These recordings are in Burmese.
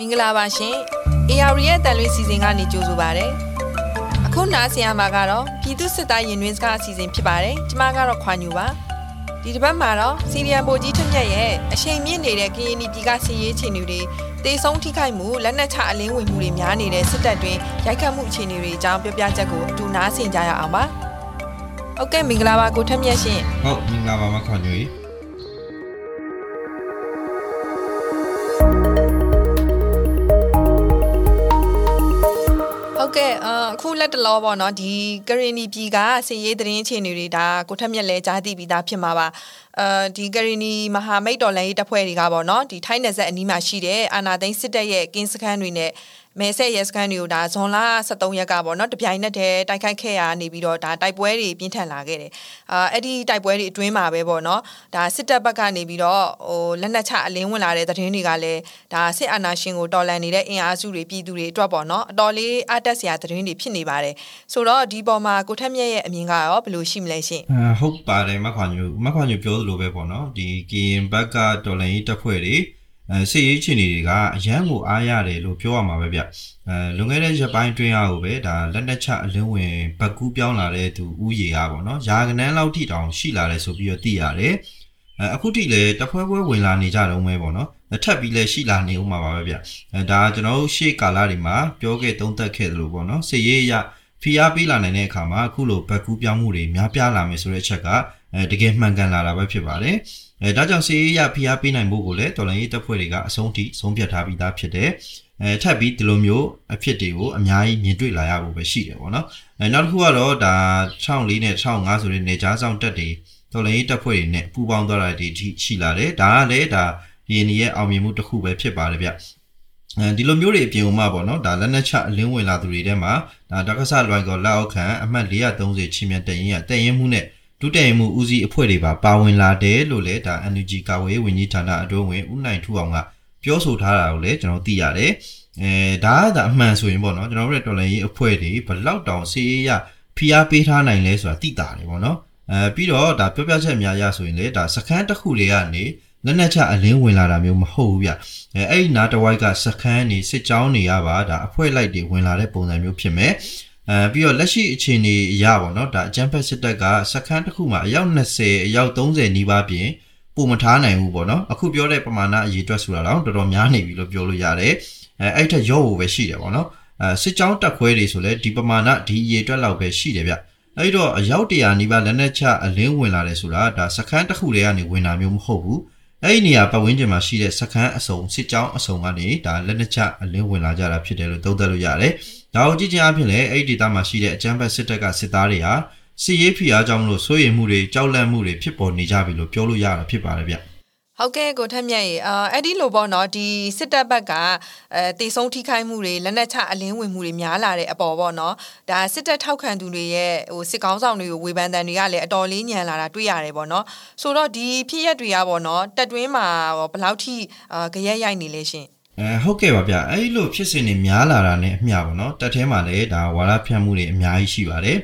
မင်္ဂလာပါရှင် AR ရဲ့တန်လွင်စီစဉ်ကနေကြိုဆိုပါရစေအခုနားဆင်ရမှာကတော့ပြည်သူစစ်သားရင်တွင်စကားအစီအစဉ်ဖြစ်ပါတယ်ကျမကတော့ခွာညူပါဒီတစ်ပတ်မှာတော့စီရီယံဘိုကြီးထွတ်မြတ်ရဲ့အချိန်မြင့်နေတဲ့ကရင်ပြည်ကစီရေးချင်တွေတေဆုံးထိခိုက်မှုလက်နက်ချအလင်းဝင်မှုတွေများနေတဲ့စစ်တပ်တွင်ရိုက်ခတ်မှုအခြေအနေတွေအကြောင်းပြောပြချက်ကိုအတူနားဆင်ကြရအောင်ပါဟုတ်ကဲ့မင်္ဂလာပါကိုထက်မြတ်ရှင်ဟုတ်မင်္ဂလာပါမခွန်ညူကြီး ဟုတ်ကဲ့အခုလက်တလောပေါ့နော်ဒီကရင်နီပြည်ကစည်ရေးသတင်းအခြေအနေတွေဒါကိုထက်မြက်လဲကြားသိပြီးသားဖြစ်မှာပါအဲဒီကရင်နီမဟာမိတ်တော်လှန်ရေးတပ်ဖွဲ့တွေကပေါ့နော်ဒီထိုင်းနယ်စပ်အနီးမှာရှိတဲ့အာနာသိန်းစစ်တပ်ရဲ့ကင်းစခန်းတွေနဲ့ မဲဆက်ရဲစခန်းတွေကိုဒါဇွန်လ23ရက်ကပေါ့နော်တပြိုင်နက်တည်းတိုက်ခိုက်ခဲ့ရနေပြီးတော့ဒါတိုက်ပွဲတွေပြင်းထန်လာခဲ့တယ်အာအဲ့ဒီတိုက်ပွဲတွေအတွင်းမှာပဲပေါ့နော်ဒါစစ်တပ်ဘက်ကနေပြီးတော့ဟိုလက်နက်ချအလင်းဝင်လာတဲ့သတင်းတွေကလည်းဒါစစ်အာဏာရှင်ကိုတော်လှန်နေတဲ့အင်အားစုတွေပြည်သူတွေအတွက်ပေါ့နော်အတော်လေးအတက်စရာသတင်းတွေဖြစ်နေပါတယ်ဆိုတော့ဒီပေါ်မှာကိုထက်မြက်ရဲ့အမြင်ကရောဘယ်လိုရှိမလဲရှင်အာဟုတ်ပါတယ်မခွန်ညူမခွန်ညူပြောသလိုပဲပေါ့နော်ဒီကရင်ဘက်ကတော်လန်ရေးတပ်ဖွဲ့တွေ အဲစစ်ရေးချင်တွေကအရန်ကိုအားရတယ်လို့ပြောရမှာပဲဗျအဲလွန်ခဲ့တဲ့ရက်ပိုင်းတွင်းအားကိုပဲဒါလက်နက်ချအလင်းဝင်ဘက်ကူးပြောင်းလာတဲ့သူဥယေအားပေါ့နော်ယာကနန်းလောက်ထိတောင်ရှိလာတယ်ဆိုပြီးတော့သိရတယ်အဲအခုထိလည်းတဖွဲဖွဲဝင်လာနေကြတော့မဲပေါ့နော်ထပ်ပြီးလည်းရှိလာနေဦးမှာပါပဲဗျအဲဒါကျွန်တော်တို့ရှေ့ကာလတွေမှာပြောခဲ့သုံးသပ်ခဲ့သလိုပေါ့နော်စစ်ရေးအရဖိအားပေးလာနိုင်တဲ့အခါမှာအခုလိုဘက်ကူးပြောင်းမှုတွေများပြားလာမယ်ဆိုတဲ့အချက်ကအဲတကယ်မှန်ကန်လာတာပဲဖြစ်ပါတယ်။ အဲဒါကြောင့်စီရေးရဖိအားပေးနိုင်ဖို့ကိုလည်းတော်လိုင်းရေးတပ်ဖွဲ့တွေကအဆုံးထိဆုံးဖြတ်ထားပြီးသားဖြစ်တယ်။အဲထပ်ပြီးဒီလိုမျိုးအဖြစ်တွေကိုအများကြီးမြင်တွေ့လာရဖို့ပဲရှိတယ်ပေါ့နော်။အဲနောက်တစ်ခုကတော့ဒါ1004နဲ့1005ဆိုတဲ့နေကြားဆောင်တက်တွေတော်လိုင်းရေးတပ်ဖွဲ့တွေနဲ့ပူးပေါင်းသွားတာတွေရှိလာတယ်။ဒါကလည်းဒါရင်းရဲ့အောင်မြင်မှုတစ်ခုပဲဖြစ်ပါတယ်ဗျ။အဲဒီလိုမျိုးတွေအပြင်ဥမှာပေါ့နော်ဒါလက်နက်ချအလင်းဝင်လာသူတွေထဲမှာဒါတက္ကဆလွိုင်ကောလက်အောက်ခံအမှတ်430ချင်းမြတ်တရင်ရတရင်မှုနဲ့ ဒုတိယမှုဦးစီးအဖွဲ့တွေပါပါဝင်လာတယ်လို့လည်းဒါ NUG ကာဝေးဝန်ကြီးဌာနအတွင်းဝင်ဦးနိုင်ထူအောင်ကပြောဆိုထားတာကိုလည်းကျွန်တော်သိရတယ်အဲဒါကဒါအမှန်ဆိုရင်ပေါ့နော်ကျွန်တော်တို့ရဲ့တော်လှန်ရေးအဖွဲ့တွေဘလောက်တောင်စီးရဖိအားပေးထားနိုင်လဲဆိုတာသိတာတယ်ပေါ့နော်အဲပြီးတော့ဒါပြောပြချက်များရဆိုရင်လေဒါစခန်းတစ်ခုလေးကနေလက်နက်ချအလင်းဝင်လာတာမျိုးမဟုတ်ဘူးဗျအဲအဲ့ဒီနားတဝိုက်ကစခန်းနေစစ်ကြောင်းနေရပါဒါအဖွဲ့လိုက်တွေဝင်လာတဲ့ပုံစံမျိုးဖြစ်မယ် အဲပြီးတော့လက်ရှိအခြေအနေအရပါတော့ဒါအကြမ်းဖက်စစ်တပ်ကစခန်းတစ်ခုမှာအယောက်20အယောက်30နီးပါးပြင်ပုံမထားနိုင်ဘူးပေါ့နော်အခုပြောတဲ့ပမာဏအရေးအတွက်ဆိုတာတော့တော်တော်များနေပြီလို့ပြောလို့ရတယ်အဲအဲ့ထက်ရော့ဖို့ပဲရှိတယ်ပေါ့နော်အဲစစ်ကြောင်းတက်ခွဲတွေဆိုလဲဒီပမာဏဒီအရေးအတွက်လောက်ပဲရှိတယ်ဗျအဲ့တော့အယောက်100နီးပါးလက်နက်ချအလင်းဝင်လာတယ်ဆိုတာဒါစခန်းတစ်ခုတည်းကနေဝင်တာမျိုးမဟုတ်ဘူးအဲ့ဒီနေရာပတ်ဝန်းကျင်မှာရှိတဲ့စခန်းအစုံစစ်ကြောင်းအစုံကနေဒါလက်နက်ချအလင်းဝင်လာကြတာဖြစ်တယ်လို့သုံးသပ်လို့ရတယ်။ ဒါကိုကြည့်ချင်းအဖြစ်လည်းအဲ့ဒီဒေသမှာရှိတဲ့အကြမ်းဖက်စစ်တပ်ကစစ်သားတွေဟာစစ်ရေးဖိအားကြောင့်လို့စိုးရိမ်မှုတွေကြောက်လန့်မှုတွေဖြစ်ပေါ်နေကြပြီလို့ပြောလို့ရတာဖြစ်ပါတယ်ဗျ။ဟုတ်ကဲ့ကိုထက်မြတ်ရေအာအဲ့ဒီလိုပေါ့နော်ဒီစစ်တပ်ဘက်ကအဲတေဆုံးထိခိုက်မှုတွေလက်နက်ချအလင်းဝင်မှုတွေများလာတဲ့အပေါ်ပေါ့နော်ဒါစစ်တပ်ထောက်ခံသူတွေရဲ့ဟိုစစ်ကောင်းဆောင်တွေကိုဝေဖန်တန်တွေကလည်းအတော်လေးညံလာတာတွေ့ရတယ်ပေါ့နော်ဆိုတော့ဒီဖြစ်ရက်တွေကပေါ့နော်တက်တွင်းမှာဘယ်လောက်ထိအာကြရက်ရိုက်နေလဲရှင် အဲဟုတ်ကဲ့ပါဗျအဲ့ဒီလိုဖြစ်စဉ်တွေများလာတာနဲ့အမျှပါနော်တက်ထဲမှာလည်းဒါဝါရဖြန့်မှုတွေအများကြီးရှိပါတယ်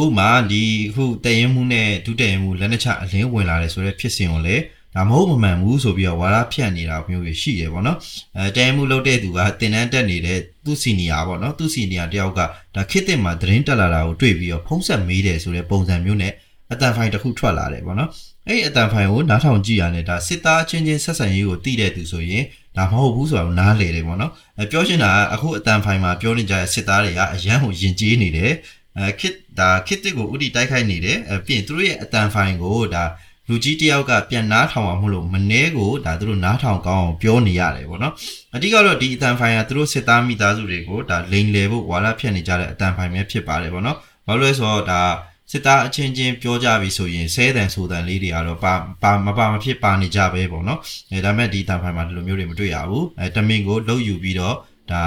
ဥပမာဒီအခုတည်ရင်မှုနဲ့ဒုတည်ရင်မှုလက်နက်ချအလင်းဝင်လာတယ်ဆိုတဲ့ဖြစ်စဉ်ကိုလည်းဒါမဟုတ်မမှန်ဘူးဆိုပြီးတော့ဝါရဖြန့်နေတာမျိုးတွေရှိတယ်ပေါ့နော်အဲတည်ရင်မှုလုပ်တဲ့သူကတင်တန်းတက်နေတဲ့သူ့စီနီယာပေါ့နော်သူ့စီနီယာတယောက်ကဒါခစ်တင်မှာသတင်းတက်လာတာကိုတွေ့ပြီးတော့ဖုံးဆက်မေးတယ်ဆိုတဲ့ပုံစံမျိုးနဲ့အတန်ဖိုင်တစ်ခုထွက်လာတယ်ပေါ့နော် အဲ့ဒီအတန်ဖိုင်ကိုနားထောင်ကြည့်ရတဲ့ဒါစစ်သားချင်းချင်းဆက်ဆံရေးကိုသိတဲ့သူဆိုရင်ဒါမဟုတ်ဘူးဆိုတာကိုနားလေတယ်ပေါ့နော်အဲပြောချင်တာကအခုအတန်ဖိုင်မှာပြောနေကြတဲ့စစ်သားတွေကအရန်ကိုယဉ်ကျေးနေတယ်အဲခစ်ဒါခစ်တစ်ကိုဥတီတိုက်ခိုက်နေတယ်အဲပြီးရင်သူတို့ရဲ့အတန်ဖိုင်ကိုဒါလူကြီးတယောက်ကပြန်နားထောင်အောင်မလို့မနှဲကိုဒါသူတို့နားထောင်ကောင်းအောင်ပြောနေရတယ်ပေါ့နော်အဓိကတော့ဒီအတန်ဖိုင်ကသူတို့စစ်သားမိသားစုတွေကိုဒါလိန်လေဖို့ဝါလာဖြတ်နေကြတဲ့အတန်ဖိုင်ပဲဖြစ်ပါတယ်ပေါ့နော်ဘာလို့လဲဆိုတော့ဒါ စစ်သားအချင်းချင်းပြောကြပြီဆိုရင်ဆဲတန်ဆိုတန်လေးတွေကတော့ပါပါမပါမဖြစ်ပါနေကြပဲပေါ့နော်အဲဒါမဲ့ဒီတန်ဖိုင်မှာဒီလိုမျိုးတွေမတွေ့ရဘူးအဲတမင်ကိုလှုပ်ယူပြီးတော့ဒါ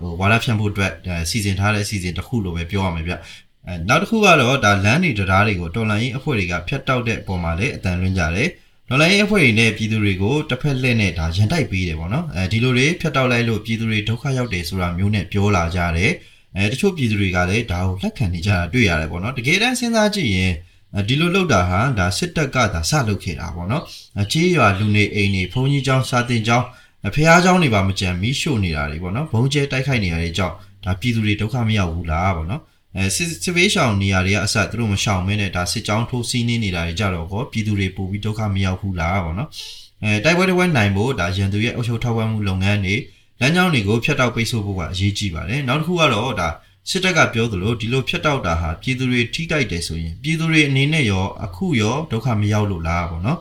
ဟိုဝါလာဖြန့်ဖို့အတွက်စီစဉ်ထားတဲ့စီစဉ်တစ်ခုလိုပဲပြောရမယ်ဗျအဲနောက်တစ်ခုကတော့ဒါလမ်းတွေတရားတွေကိုတော်လန်ရေးအဖွဲ့တွေကဖျက်တောက်တဲ့အပေါ်မှာလည်းအတန်လွှင့်ကြတယ်တော်လိုင်းအဖွဲ့တွေနဲ့ပြည်သူတွေကိုတစ်ဖက်လှည့်နဲ့ဒါရန်တိုက်ပေးတယ်ပေါ့နော်အဲဒီလိုတွေဖျက်တောက်လိုက်လို့ပြည်သူတွေဒုက္ခရောက်တယ်ဆိုတာမျိုးနဲ့ပြောလာကြတယ် အဲတချို့ပြည်သူတွေကလည်းဒါကိုလက်ခံနေကြတာတွေ့ရတယ်ပေါ့နော်တကယ်တမ်းစဉ်းစားကြည့်ရင်ဒီလိုလောက်တာဟာဒါစစ်တပ်ကဒါစလုပ်ခဲ့တာပေါ့နော်။ချေးရွာလူနေအိမ်တွေဘုံကြီးကျောင်းစာတင်ကျောင်းဖះကျောင်းတွေပါမကြံမီးရှို့နေတာတွေပေါ့နော်။ဘုံကျဲတိုက်ခိုက်နေရတဲ့ကြောင့်ဒါပြည်သူတွေဒုက္ခမရောက်ဘူးလားပေါ့နော်။အဲစစ်စစ်ဘေးရှောင်နေရာတွေကအစသူတို့မရှောင်မင်းနဲ့ဒါစစ်ကြောင်းထိုးစီးနေနေတာတွေကြတော့ကောပြည်သူတွေပိုပြီးဒုက္ခမရောက်ဘူးလားပေါ့နော်။အဲတိုက်ပွဲတွေဝဲနိုင်ဖို့ဒါရန်သူရဲ့အုပ်ချုပ်ထောက်ပံ့မှုလုပ်ငန်းတွေ လမ်းကြောင်းတွေကိုဖျက်တောက်ပိတ်ဆို့ဖို့ကအရေးကြီးပါတယ်နောက်တစ်ခုကတော့ဒါစစ်တပ်ကပြောသလိုဒီလိုဖျက်တောက်တာဟာပြည်သူတွေထိကြိုက်တယ်ဆိုရင်ပြည်သူတွေအနေနဲ့ရောအခုရောဒုက္ခမရောက်လို့လားပေါ့နော်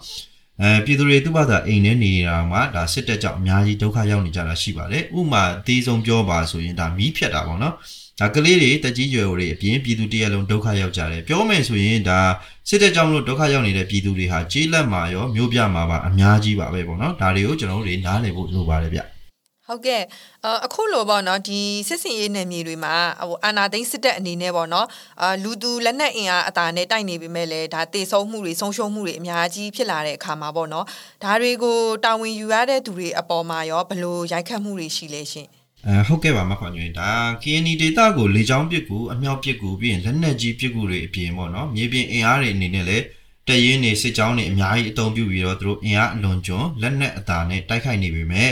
အဲပြည်သူတွေသူ့ဘာသာအိမ်ထဲနေနေတာမှာဒါစစ်တပ်ကြောင့်အများကြီးဒုက္ခရောက်နေကြတာရှိပါတယ်ဥမာအသေးဆုံးပြောပါဆိုရင်ဒါမီးဖြတ်တာပေါ့နော်ဒါကလေးတွေတက်ကြီးရွယ်တွေအပြင်ပြည်သူတရက်လုံးဒုက္ခရောက်ကြတယ်ပြောမယ်ဆိုရင်ဒါစစ်တပ်ကြောင့်မလို့ဒုက္ခရောက်နေတဲ့ပြည်သူတွေဟာကြေးလက်မှာရောမျိုးပြမှာပါအများကြီးပါပဲပေါ့နော်ဒါတွေကိုကျွန်တော်တို့တွေနားလည်ဖို့လိုပါတယ်ဗျ ဟုတ်ကဲ့အခုလိုပေါ့နော်ဒီစစ်စင်ရေးနယ်မြေတွေမှာဟိုအာနာသိန်းစစ်တပ်အနေနဲ့ပေါ့နော်အာလူသူလက်နက်အင်အားအတာနဲ့တိုက်နေပေမဲ့လည်းဒါတေဆုံးမှုတွေဆုံးရှုံးမှုတွေအများကြီးဖြစ်လာတဲ့အခါမှာပေါ့နော်ဒါတွေကိုတာဝန်ယူရတဲ့သူတွေအပေါ်မှာရောဘယ်လိုရိုက်ခတ်မှုတွေရှိလဲရှင်အဲဟုတ်ကဲ့ပါမခွန်ကြီးဒါ KNI data ကိုလေကြောင်းပစ်ကူအမြောက်ပစ်ကူပြီးရင်လက်နက်ကြီးပစ်ကူတွေအပြင်ပေါ့နော်မြေပြင်အင်အားတွေအနေနဲ့လည်း တရင်နေစစ်ကြောင်းတွေအများကြီးအသုံးပြုပြီးတော့သူတို့အင်အားအလွန်ကျွံလက်နက်အသာနဲ့တိုက်ခိုက်နေပေမဲ့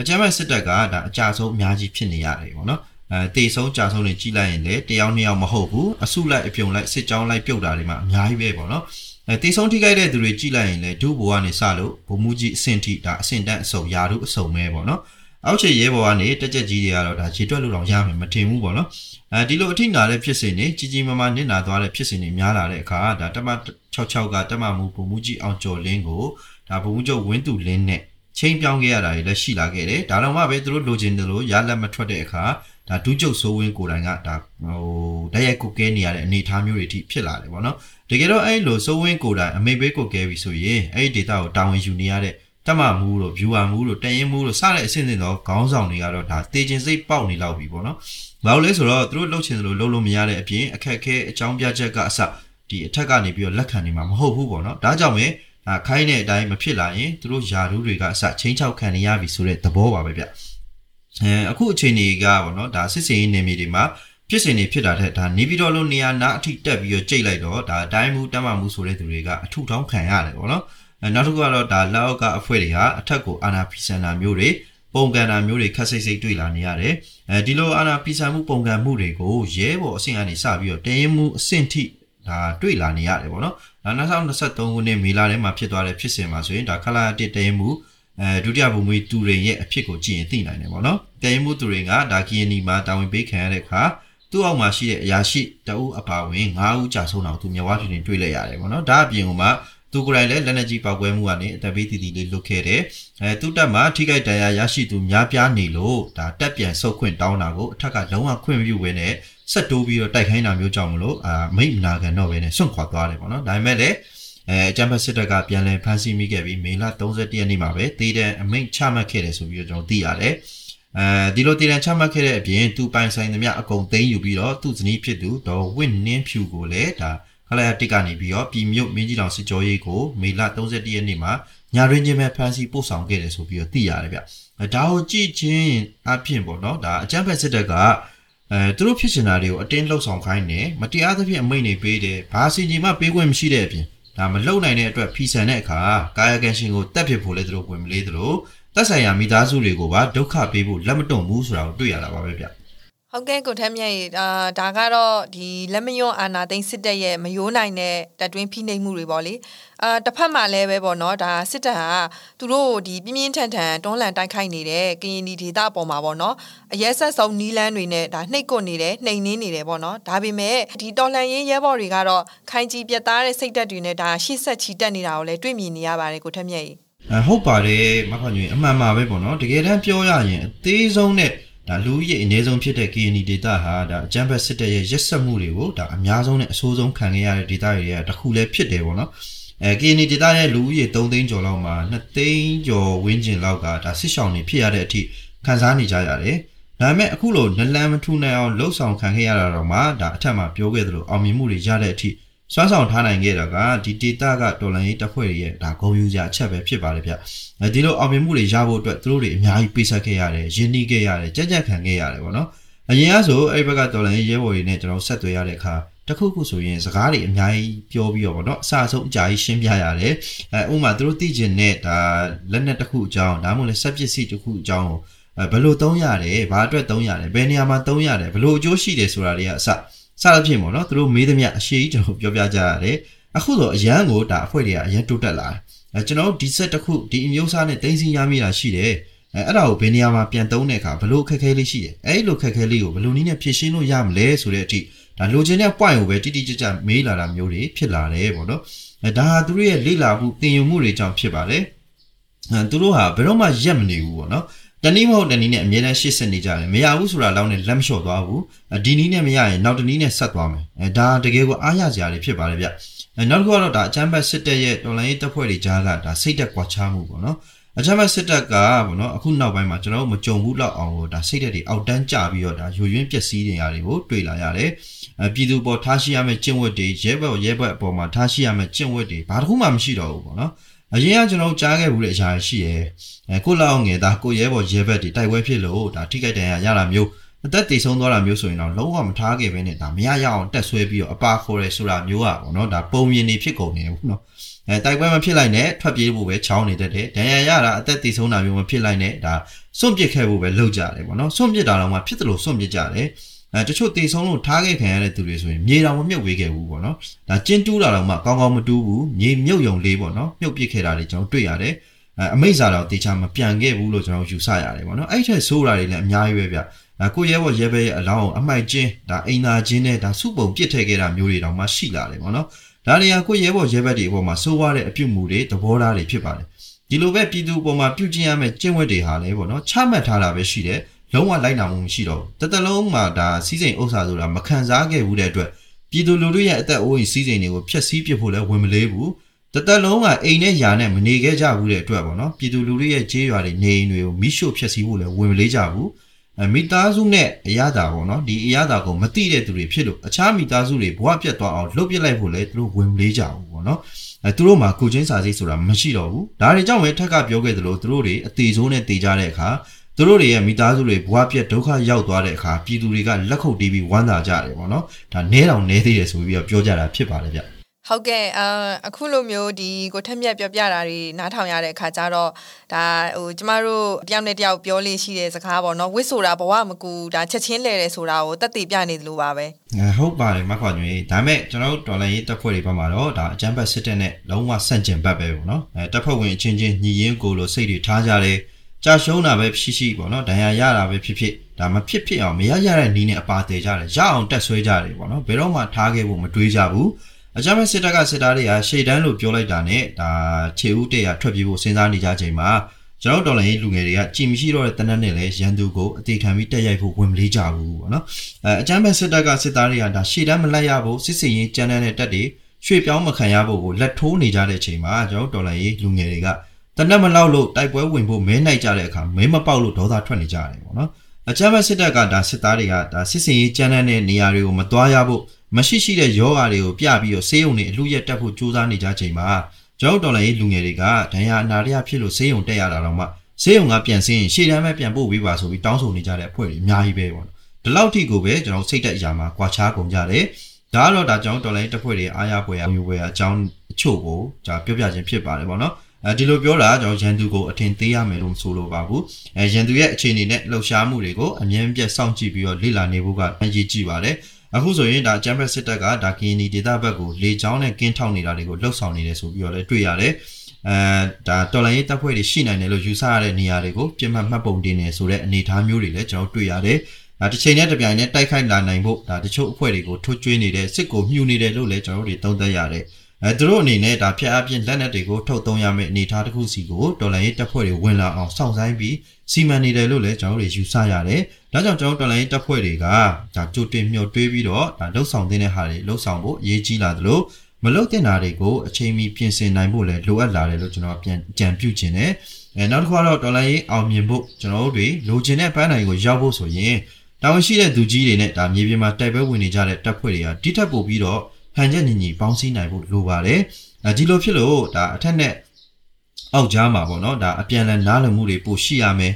အကြမ်းဖက်စစ်တပ်ကဒါအကြဆုံးအများကြီးဖြစ်နေရတယ်ပေါ့နော်အဲတေဆုံးကြဆုံးတွေကြီးလိုက်ရင်လည်းတယောက်နှစ်ယောက်မဟုတ်ဘူးအစုလိုက်အပြုံလိုက်စစ်ကြောင်းလိုက်ပြုတ်တာတွေမှာအများကြီးပဲပေါ့နော်အဲတေဆုံးထိခိုက်တဲ့သူတွေကြီးလိုက်ရင်လည်းဒုဘောကနေစလို့ဘုံမူကြီးအဆင့်ထိဒါအဆင့်တန်းအစုံယာတို့အစုံပဲပေါ့နော် အောက်ခြေရဲဘော်ကနေတက်ကြက်ကြီးတွေကတော့ဒါခြေတွက်လို့တော့ရမယ်မထင်ဘူးပေါ့နော်အဲဒီလိုအထိနာတဲ့ဖြစ်စဉ်တွေကြီးကြီးမားမားနစ်နာသွားတဲ့ဖြစ်စဉ်တွေများလာတဲ့အခါဒါတမ66ကတမမှုပုံမှုကြီးအောင်ကျော်လင်းကိုဒါပုံမှုချုပ်ဝင်းသူလင်းနဲ့ချင်းပြောင်းခဲ့ရတာတွေလည်းရှိလာခဲ့တယ်ဒါတော့မှပဲသူတို့လိုချင်တယ်လို့ရလက်မထွက်တဲ့အခါဒါဒုကျုပ်စိုးဝင်းကိုတိုင်ကဒါဟိုတရက်ကိုကဲနေရတဲ့အနေအထားမျိုးတွေအထိဖြစ်လာတယ်ပေါ့နော်တကယ်တော့အဲ့လိုစိုးဝင်းကိုတိုင်အမေဘေးကိုကဲပြီဆိုရင်အဲ့ဒီဒေတာကိုတာဝန်ယူနေရတဲ့ တက်မမှုတို့ viewer မှုတို့တရင်မှုတို့စတဲ့အဆင့်ဆင့်သောခေါင်းဆောင်တွေကတော့ဒါတေခြင်းစိတ်ပေါက်နေလောက်ပြီပေါ့နော်။ဘာလို့လဲဆိုတော့သူတို့လှုပ်ချင်သလိုလှုပ်လို့မရတဲ့အပြင်အခက်အခဲအကြောင်းပြချက်ကအစဒီအထက်ကနေပြီးတော့လက်ခံနေမှာမဟုတ်ဘူးပေါ့နော်။ဒါကြောင့်ပဲဒါခိုင်းတဲ့အတိုင်းမဖြစ်လာရင်သူတို့ယာဒူးတွေကအစချင်းချောက်ခံနေရပြီဆိုတဲ့သဘောပါပဲဗျ။အဲအခုအချိန်ကြီးကပေါ့နော်ဒါစစ်စင်ရေးနေမြေတွေမှာဖြစ်စဉ်တွေဖြစ်တာတဲ့ဒါနေပြည်တော်လိုနေရာနာအထိတက်ပြီးတော့ကြိတ်လိုက်တော့ဒါအတိုင်းမှုတမ်းမှမှုဆိုတဲ့သူတွေကအထုထောင်းခံရတယ်ပေါ့နော်။အဲ နောက်တစ်ခုကတော့ဒါလက်အောက်ကအဖွဲ့တွေဟာအထက်ကိုအာနာဖီဆန်တာမျိုးတွေပုံကန်တာမျိုးတွေခက်စိတ်စိတ်တွေ့လာနေရတယ်အဲဒီလိုအာနာဖီဆန်မှုပုံကန်မှုတွေကိုရဲဘော်အဆင့်ကနေစပြီးတော့တရင်မှုအဆင့်ထိဒါတွေ့လာနေရတယ်ပေါ့နော်ဒါ2023ခုနှစ်မေလထဲမှာဖြစ်သွားတဲ့ဖြစ်စဉ်မှာဆိုရင်ဒါခလာတစ်တရင်မှုအဲဒုတိယဘုံမွေးတူရင်ရဲ့အဖြစ်ကိုကြည့်ရင်သိနိုင်တယ်ပေါ့နော်တရင်မှုတူရင်ကဒါ KNI မှာတာဝန်ပေးခံရတဲ့အခါသူ့အောက်မှာရှိတဲ့အရာရှိတအုပ်အပါဝင်9ဦးကြာဆုံးတော့သူမြဝပြည်တွင်တွေ့လိုက်ရတယ်ပေါ့နော်ဒါအပြင်ကမှ သူကိုယ်တိုင်လည်းလက်နက်ကြီးပောက်ကွဲမှုကနေအသက်ဘေးတည်တည်လေးလွတ်ခဲ့တယ်အဲသူ့တပ်မှာထိခိုက်ဒဏ်ရာရရှိသူများပြားနေလို့ဒါတက်ပြန်ဆုတ်ခွင့်တောင်းတာကိုအထက်ကလုံးဝခွင့်မပြုဘဲနဲ့ဆက်တိုးပြီးတော့တိုက်ခိုင်းတာမျိုးကြောင့်မလို့အာမိတ်နာခံတော့ဘဲနဲ့စွန့်ခွာသွားတယ်ပေါ့နော်ဒါပေမဲ့လည်းအဲအကြံဖက်စစ်တပ်ကပြန်လည်ဖမ်းဆီးမိခဲ့ပြီးမေလ31ရက်နေ့မှာပဲတေးတဲ့အမိန့်ချမှတ်ခဲ့တယ်ဆိုပြီးတော့ကျွန်တော်သိရတယ်အဲဒီလိုတည်တံချမှတ်ခဲ့တဲ့အပြင်သူပိုင်ဆိုင်သမျှအကုန်သိမ်းယူပြီးတော့သူ့ဇနီးဖြစ်သူဒေါ်ဝင့်နှင်းဖြူကိုလည်းဒါ ခလာရတစ်ကနေပြီးတော့ပြည်မြို့မင်းကြီးတောင်စစ်ကြောရေးကိုမေလ31ရက်နေ့မှာညာရင်းချင်းပဲဖမ်းဆီးပို့ဆောင်ခဲ့တယ်ဆိုပြီးတော့သိရတယ်ဗျ။ဒါကိုကြည့်ချင်းအဖြစ်ပေါ့နော်ဒါအကြမ်းဖက်စစ်တပ်ကအဲသူတို့ဖြစ်ချင်တာတွေကိုအတင်းလှုပ်ဆောင်ခိုင်းတယ်မတရားသဖြင့်အမိန့်တွေပေးတယ်ဘာစီကြီးမှပေးခွင့်မရှိတဲ့အပြင်ဒါမလုံနိုင်တဲ့အတွက်ဖီဆန်တဲ့အခါကာယကံရှင်ကိုတက်ဖြစ်ဖို့လည်းသူတို့ဝင်မလေးသလိုတက်ဆိုင်ရာမိသားစုတွေကိုပါဒုက္ခပေးဖို့လက်မတွန့်ဘူးဆိုတာကိုတွေ့ရတာပါပဲဗျ။ ဟုတ်ကဲ့ကိုထမ်းမြတ်ရေအာဒါကတော့ဒီလက်မယွန်းအာနာသိန်းစစ်တပ်ရဲ့မယိုးနိုင်တဲ့တပ်တွင်းဖိနှိပ်မှုတွေပေါ့လေအာတစ်ဖက်မှာလည်းပဲပေါ့နော်ဒါစစ်တပ်ဟာသူတို့ဒီပြင်းပြင်းထန်ထန်တွန်းလှန်တိုက်ခိုက်နေတဲ့ကရင်ဒီဒေသအပေါ်မှာပေါ့နော်အရက်ဆက်ဆုံးနီးလန်းတွေနဲ့ဒါနှိပ်ကွနေတယ်နှိမ်နှင်းနေတယ်ပေါ့နော်ဒါပေမဲ့ဒီတော်လှန်ရေးရဲဘော်တွေကတော့ခိုင်ကြီးပြတ်သားတဲ့စိတ်သက်တွေနဲ့ဒါရှေ့ဆက်ချီတက်နေတာကိုလည်းတွေ့မြင်နေရပါတယ်ကိုထမ်းမြတ်ရေအဟုတ်ပါတယ်မခွန်ကြီးအမှန်ပါပဲပေါ့နော်တကယ်တမ်းပြောရရင်အသေးဆုံးနဲ့ ဒါလူကြီးအနည်းဆုံးဖြစ်တဲ့ KNI data ဟာဒါအကြမ်းဖက်စစ်တပ်ရဲ့ရက်စက်မှုတွေကိုဒါအများဆုံးနဲ့အဆိုးဆုံးခံခဲ့ရတဲ့ data တွေရဲ့တစ်ခုလည်းဖြစ်တယ်ပေါ့နော်အဲ KNI data ရဲ့လူကြီး3သိန်းကျော်လောက်မှာ2သိန်းကျော်ဝန်းကျင်လောက်ကဒါစစ်ဆောင်နေဖြစ်ရတဲ့အထိခံစားနေကြရတယ်ဒါပေမဲ့အခုလိုနလန်မထူနိုင်အောင်လှုပ်ဆောင်ခံခဲ့ရတာတော့မှဒါအထက်မှာပြောခဲ့သလိုအောင်မြင်မှုတွေရတဲ့အထိစွမ်းဆောင်ထားနိုင်ခဲ့တာကဒီ data ကတော်လန်ရေးတပ်ဖွဲ့တွေရဲ့ဒါဂုဏ်ယူစရာအချက်ပဲဖြစ်ပါတယ်ဗျ။အဲ ဒီလိုအောင်မြင်မှုတွေရဖို့အတွက်သူတို့တွေအများကြီးပေးဆက်ခဲ့ရတယ်၊ယဉ်နီးခဲ့ရတယ်၊ကြက်ကြက်ခံခဲ့ရတယ်ပေါ့နော်။အရင်ကဆိုအဲ့ဘက်ကတော်လန်ရေးရဲဘော်တွေနဲ့ကျွန်တော်ဆက်သွယ်ရတဲ့အခါတခုခုဆိုရင်စကားတွေအများကြီးပြောပြီးတော့ဗောနော်အစအဆုံးအကြာကြီးရှင်းပြရတယ်အဲဥပမာသူတို့သိကျင်တဲ့ဒါလက်နက်တစ်ခုအကြောင်းဒါမှမဟုတ်လဲစက်ပစ္စည်းတစ်ခုအကြောင်းကိုအဲဘယ်လိုသုံးရတယ်ဘာအတွက်သုံးရတယ်ဘယ်နေရာမှာသုံးရတယ်ဘယ်လိုအကျိုးရှိတယ်ဆိုတာတွေကအစစသဖြင့်ပေါ့နော်သူတို့မေးသမျှအရှိကြီးကျွန်တော်ပြောပြကြရတယ်အခုတော့အရန်ကိုဒါအဖွဲ့တွေကအရန်တိုးတက်လာတယ် အဲကျွန်တော်တို့ဒီဆက်တစ်ခုဒီအမျိုးအစားနဲ့တင်းစီရမိတာရှိတယ်အဲအဲ့ဒါကိုဘယ်နေရာမှာပြန်သုံးတဲ့အခါဘလို့အခက်အခဲလေးရှိတယ်အဲ့လိုအခက်အခဲလေးကိုဘလို့နည်းနဲ့ဖြည့်ရှင်းလို့ရမလဲဆိုတဲ့အထိဒါလိုချင်တဲ့ point ကိုပဲတိတိကျကျမေးလာတာမျိုးတွေဖြစ်လာတယ်ပေါ့နော်အဲဒါဟာသူတို့ရဲ့လေ့လာမှုသင်ယူမှုတွေကြောင့်ဖြစ်ပါတယ်အဲသူတို့ဟာဘယ်တော့မှရက်မနေဘူးပေါ့နော်တနည်းမဟုတ်တနည်းနဲ့အမြဲတမ်းရှေ့ဆက်နေကြတယ်မရဘူးဆိုတာလောက်နဲ့လက်မလျှော့သွားဘူးဒီနည်းနဲ့မရရင်နောက်တနည်းနဲ့ဆက်သွားမယ်အဲဒါတကယ်ကိုအားရစရာတွေဖြစ်ပါတယ်ဗျအဲ နောက်တစ်ခုကတော့ဒါအချမ်းဘတ်စစ်တပ်ရဲ့တော်လိုင်းရေးတပ်ဖွဲ့တွေကြားကဒါစိတ်သက်ကွာခြားမှုပေါ့နော်အချမ်းဘတ်စစ်တပ်ကပေါ့နော်အခုနောက်ပိုင်းမှာကျွန်တော်တို့မကြုံဘူးလောက်အောင်ဒါစိတ်သက်တွေအောက်တန်းကျပြီးတော့ဒါယူရင်းပျက်စီးနေရတယ်ကိုတွေ့လာရတယ်အဲပြည်သူပေါ်ထားရှိရမယ့်ကျင့်ဝတ်တွေရဲဘက်ရဲဘက်အပေါ်မှာထားရှိရမယ့်ကျင့်ဝတ်တွေဘာတစ်ခုမှမရှိတော့ဘူးပေါ့နော်အရင်ကကျွန်တော်ကြားခဲ့ဘူးတဲ့အရာရှိရယ်အဲကိုလောက်ငယ်သားကိုရဲဘော်ရဲဘက်တွေတိုက်ပွဲဖြစ်လို့ဒါထိခိုက်ဒဏ်ရာရတာမျိုး အသက်တည်ဆုံးသွားတာမျိုးဆိုရင်တော့လုံးဝမထားခဲ့ဘဲနဲ့ဒါမရရအောင်တက်ဆွဲပြီးတော့အပါခေါ်ရဲဆိုတာမျိုးอ่ะပေါ့နော်ဒါပုံမြင်နေဖြစ်ကုန်နေဘူးနော်အဲတိုက်ပွဲမဖြစ်လိုက်နဲ့ထွက်ပြေးဖို့ပဲချောင်းနေတတ်တယ်ဒဏ်ရာရတာအသက်တည်ဆုံးတာမျိုးမဖြစ်လိုက်နဲ့ဒါစွန့်ပစ်ခဲ့ဖို့ပဲလုပ်ကြတယ်ပေါ့နော်စွန့်ပစ်တာတော့မှဖြစ်တယ်လို့စွန့်ပစ်ကြတယ်အဲတချို့တေဆုံးလို့ထားခဲ့ခံရတဲ့သူတွေဆိုရင်မြေတော်မမြုပ်ဝေးခဲ့ဘူးပေါ့နော်ဒါကျင်းတူးတာတော့မှကောင်းကောင်းမတူးဘူးမြေမြုပ်ယုံလေးပေါ့နော်မြုပ်ပစ်ခဲ့တာတွေကျွန်တော်တွေ့ရတယ်အဲအမိတ်စာတော့တေချာမပြန်ခဲ့ဘူးလို့ကျွန်တော်ယူဆရတယ်ပေါ့နော်အဲ့ထက်ဆိုးတာတွေလည်းအများကြီးပဲဗျ ဒါကိုရဲဘော်ရဲဘဲရဲ့အလောင်းကိုအမိုက်ချင်းဒါအိမ်သာချင်းနဲ့ဒါစုပုံပစ်ထည့်ခဲ့တာမျိုးတွေတောင်မှရှိလာတယ်ပေါ့နော်ဒါတွေကကိုရဲဘော်ရဲဘက်တွေအပေါ်မှာစိုးဝါတဲ့အပြုတ်မှုတွေသဘောထားတွေဖြစ်ပါတယ်ဒီလိုပဲပြည်သူအပေါ်မှာပြုကျင့်ရမယ့်ကျင့်ဝတ်တွေဟာလည်းပေါ့နော်ချမှတ်ထားတာပဲရှိတယ်လုံးဝလိုက်နာမှုမရှိတော့ဘူးတတလုံးမှာဒါစီးစိမ်ဥစ္စာဆိုတာမခံစားခဲ့ဘူးတဲ့အတွက်ပြည်သူလူထုရဲ့အသက်အိုးကြီးစီးစိမ်တွေကိုဖျက်ဆီးပစ်ဖို့လည်းဝင်မလေးဘူးတသက်လုံးကအိမ်နဲ့ယာနဲ့မနေခဲ့ကြဘူးတဲ့အတွက်ပေါ့နော်ပြည်သူလူထုရဲ့ကြေးရွာတွေနေအိမ်တွေကိုမိရှို့ဖျက်ဆီးဖို့လည်းဝင်မလေးကြဘူးအဲ မိသားစုနဲ့အရသာပေါ့နော်ဒီအရသာကိုမတိတဲ့သူတွေဖြစ်လို့အခြားမိသားစုတွေဘဝပြတ်သွားအောင်လှုပ်ပစ်လိုက်ဖို့လည်းသူတို့ဝင်မလေးကြဘူးပေါ့နော်အဲသူတို့မှာကိုချင်းစာစိတ်ဆိုတာမရှိတော့ဘူးဒါတွေကြောင့်ပဲထက်ကပြောခဲ့သလိုသူတို့တွေအသေးဆိုးနဲ့တေကြတဲ့အခါသူတို့တွေရဲ့မိသားစုတွေဘဝပြတ်ဒုက္ခရောက်သွားတဲ့အခါပြည်သူတွေကလက်ခုပ်တီးပြီးဝမ်းသာကြတယ်ပေါ့နော်ဒါနဲတောင်နဲသေးတယ်ဆိုပြီးတော့ပြောကြတာဖြစ်ပါတယ်ဗျ ဟုတ်ကဲ့အာအခုလိုမျိုးဒီကိုထက်မြက်ပြောပြတာတွေနားထောင်ရတဲ့အခါကျတော့ဒါဟိုကျမတို့တယောက်နဲ့တယောက်ပြောလေးရှိတဲ့စကားပေါ့နော်ဝစ်ဆိုတာဘဝမကူဒါချက်ချင်းလဲတယ်ဆိုတာကိုတက်တည်ပြနေသလိုပါပဲဟုတ်ပါတယ်မခွာညွေဒါမဲ့ကျွန်တော်တို့တော်လိုင်းရေးတပ်ဖွဲ့တွေဘက်မှာတော့ဒါအကြမ်းဖက်စစ်တပ်နဲ့လုံးဝဆန့်ကျင်ဘက်ပဲပေါ့နော်အဲတပ်ဖွဲ့ဝင်အချင်းချင်းညီရင်းကိုလိုစိတ်တွေထားကြတယ်ကြာရှုံးတာပဲဖြစ်ရှိပေါ့နော်ဒဏ်ရာရတာပဲဖြစ်ဖြစ်ဒါမဖြစ်ဖြစ်အောင်မရရတဲ့နီးနဲ့အပါတည်ကြတယ်ရအောင်တက်ဆွဲကြတယ်ပေါ့နော်ဘယ်တော့မှထားခဲ့ဖို့မတွေးကြဘူး အကြမ်းမဲ့စစ်တပ်ကစစ်သားတွေကရှေ့တန်းလို့ပြောလိုက်တာနဲ့ဒါခြေဦးတရထွက်ပြေးဖို့စဉ်းစားနေကြချိန်မှာကျွန်တော်တော်လည်းလူငယ်တွေကကြည်မရှိတော့တဲ့တနက်နဲ့လည်းရန်သူကိုအသေးခံပြီးတက်ရိုက်ဖို့ဝင်မလေးကြဘူးပေါ့နော်အဲအကြမ်းမဲ့စစ်တပ်ကစစ်သားတွေကဒါရှေ့တန်းမလိုက်ရဖို့စစ်စင်ရေးကြမ်းတမ်းတဲ့တပ်တွေရွှေ့ပြောင်းမခံရဖို့ကိုလက်ထိုးနေကြတဲ့ချိန်မှာကျွန်တော်တော်လည်းလူငယ်တွေကတနက်မလောက်လို့တိုက်ပွဲဝင်ဖို့မဲနိုင်ကြတဲ့အခါမဲမပေါက်လို့ဒေါသထွက်နေကြတယ်ပေါ့နော်အကြမ်းဖက်စစ်တပ်ကဒါစစ်သားတွေကဒါစစ်စင်ရေးကြမ်းတမ်းတဲ့နေရာတွေကိုမသွားရဖို့ မရှိရှိတဲ့ယောဂါတွေကိုပြပြီးတော့ဆေးရုံတွေအလူရက်တက်ဖို့ကြိုးစားနေကြချိန်မှာကျောင်းတော်လည်းလူငယ်တွေကဒဏ်ရာအနာရရဖြစ်လို့ဆေးရုံတက်ရတာတော့မှဆေးရုံကပြန်ဆင်းရင်ရှေ့တန်းပဲပြန်ပို့ပေးပါဆိုပြီးတောင်းဆိုနေကြတဲ့အဖွဲ့တွေအများကြီးပဲပေါ့ဒီလောက်ထိကိုပဲကျွန်တော်စိတ်တက်အရာမှာကွာခြားကုန်ကြတယ်ဒါကတော့ဒါကြောင့်တော်လိုင်းတပ်ဖွဲ့တွေအားရပွဲရမျိုးပွဲအကြောင်းအချို့ကိုဒါပြောပြခြင်းဖြစ်ပါတယ်ပေါ့နော်အဲဒီလိုပြောတာကျွန်တော်ရန်သူကိုအထင်သေးရမယ်လို့ဆိုလိုပါဘူးအဲရန်သူရဲ့အခြေအနေနဲ့လှုပ်ရှားမှုတွေကိုအမြင်ပြတ်စောင့်ကြည့်ပြီးတော့လေ့လာနေဖို့ကအရေးကြီးပါတယ် အခုဆိုရင်ဒါဂျမ်ဘက်စစ်တပ်ကဒါကင်းနီဒေတာဘက်ကိုလေချောင်းနဲ့ကင်းထောက်နေတာတွေကိုလှုပ်ဆောင်နေတယ်ဆိုပြီးတော့လည်းတွေ့ရတယ်အဲဒါတော်လိုင်းရေးတပ်ဖွဲ့တွေရှိနိုင်တယ်လို့ယူဆရတဲ့နေရာတွေကိုပြစ်မှတ်မှတ်ပုံတင်နေဆိုတဲ့အနေအထားမျိုးတွေလည်းကျွန်တော်တွေ့ရတယ်ဒါတစ်ချိန်နဲ့တစ်ပြိုင်နဲ့တိုက်ခိုက်လာနိုင်ဖို့ဒါတချို့အဖွဲ့တွေကိုထွတ်ကျွေးနေတဲ့စစ်ကိုမြှူနေတယ်လို့လည်းကျွန်တော်တို့သုံးသပ်ရတယ် အဲသူတို့အနေနဲ့ဒါဖျက်အပြင်းလက်နက်တွေကိုထုတ်သုံးရမယ့်အနေအထားတစ်ခုစီကိုတော်လိုင်းရေးတပ်ဖွဲ့တွေဝင်လာအောင်စောင့်ဆိုင်းပြီးစီမံနေတယ်လို့လည်းကျွန်တော်တို့ယူဆရတယ်။ဒါကြောင့်ကျွန်တော်တော်လိုင်းရေးတပ်ဖွဲ့တွေကဒါကြိုတင်မျှော်တွေးပြီးတော့ဒါလှုပ်ဆောင်တဲ့ဟာတွေလှုပ်ဆောင်ဖို့အရေးကြီးလာသလိုမလှုပ်တဲ့နာတွေကိုအချိန်မီပြင်ဆင်နိုင်ဖို့လည်းလိုအပ်လာတယ်လို့ကျွန်တော်ပြန်ကြံပြုချင်တယ်။အဲနောက်တစ်ခါတော့တော်လိုင်းရေးအောင်မြင်ဖို့ကျွန်တော်တို့တွေလိုချင်တဲ့ပန်းနိုင်ကိုရောက်ဖို့ဆိုရင်တာဝန်ရှိတဲ့သူကြီးတွေနဲ့ဒါမြေပြင်မှာတိုက်ပွဲဝင်နေကြတဲ့တပ်ဖွဲ့တွေကတိထက်ပို့ပြီးတော့ ဟန်ချက်ညီညီပေါင်းစည်းနိုင်ဖို့လိုပါတယ်။အဲဒီလိုဖြစ်လို့ဒါအထက်နဲ့အောက်ကြားမှာပေါ့နော်ဒါအပြန်လည်နားလည်မှုတွေပိုရှိရမယ်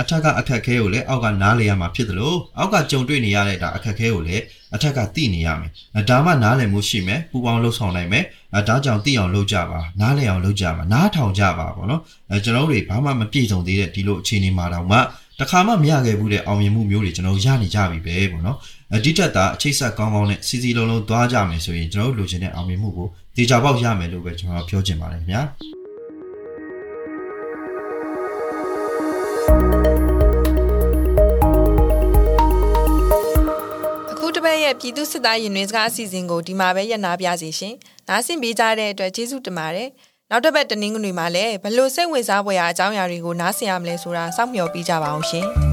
အထက်ကအခက်ခဲကိုလည်းအောက်ကနားလည်ရမှာဖြစ်တယ်လို့အောက်ကကြုံတွေ့နေရတဲ့ဒါအခက်ခဲကိုလည်းအထက်ကသိနေရမယ်ဒါမှနားလည်မှုရှိမယ်ပူပေါင်းလှုပ်ဆောင်နိုင်မယ်ဒါကြောင့်သိအောင်လုပ်ကြပါနားလည်အောင်လုပ်ကြပါနားထောင်ကြပါပေါ့နော်အဲကျွန်တော်တို့တွေဘာမှမပြည့်စုံသေးတဲ့ဒီလိုအခြေအနေမှာတော့မှတခါမှမရခဲ့ဘူးတဲ့အောင်မြင်မှုမျိုးတွေကျွန်တော်ရနေကြပြီပဲပေါ့နော် အဒီတက်တာအခြေဆက်ကောင်းကောင်းနဲ့စီစီလုံးလုံးသွားကြမယ်ဆိုရင်ကျွန်တော်တို့လိုချင်တဲ့အောင်မြင်မှုကိုတေချာပေါက်ရမယ်လို့ပဲကျွန်တော်ပြောချင်ပါတယ်ခင်ဗျာအခုတစ်ပတ်ရဲ့ပြည်သူစစ်သားရင်တွင်စကားအစီအစဉ်ကိုဒီမှာပဲရပ်နာပြစီရှင်။နားဆင်ပေးကြတဲ့အတွက်ကျေးဇူးတင်ပါတယ်။နောက်တစ်ပတ်တနင်္ဂနွေမှာလည်းဘလို့စိတ်ဝင်စားဖွယ်ရာအကြောင်းအရာတွေကိုနားဆင်ရမလဲဆိုတာစောင့်မျှော်ပြီးကြပါအောင်ရှင်။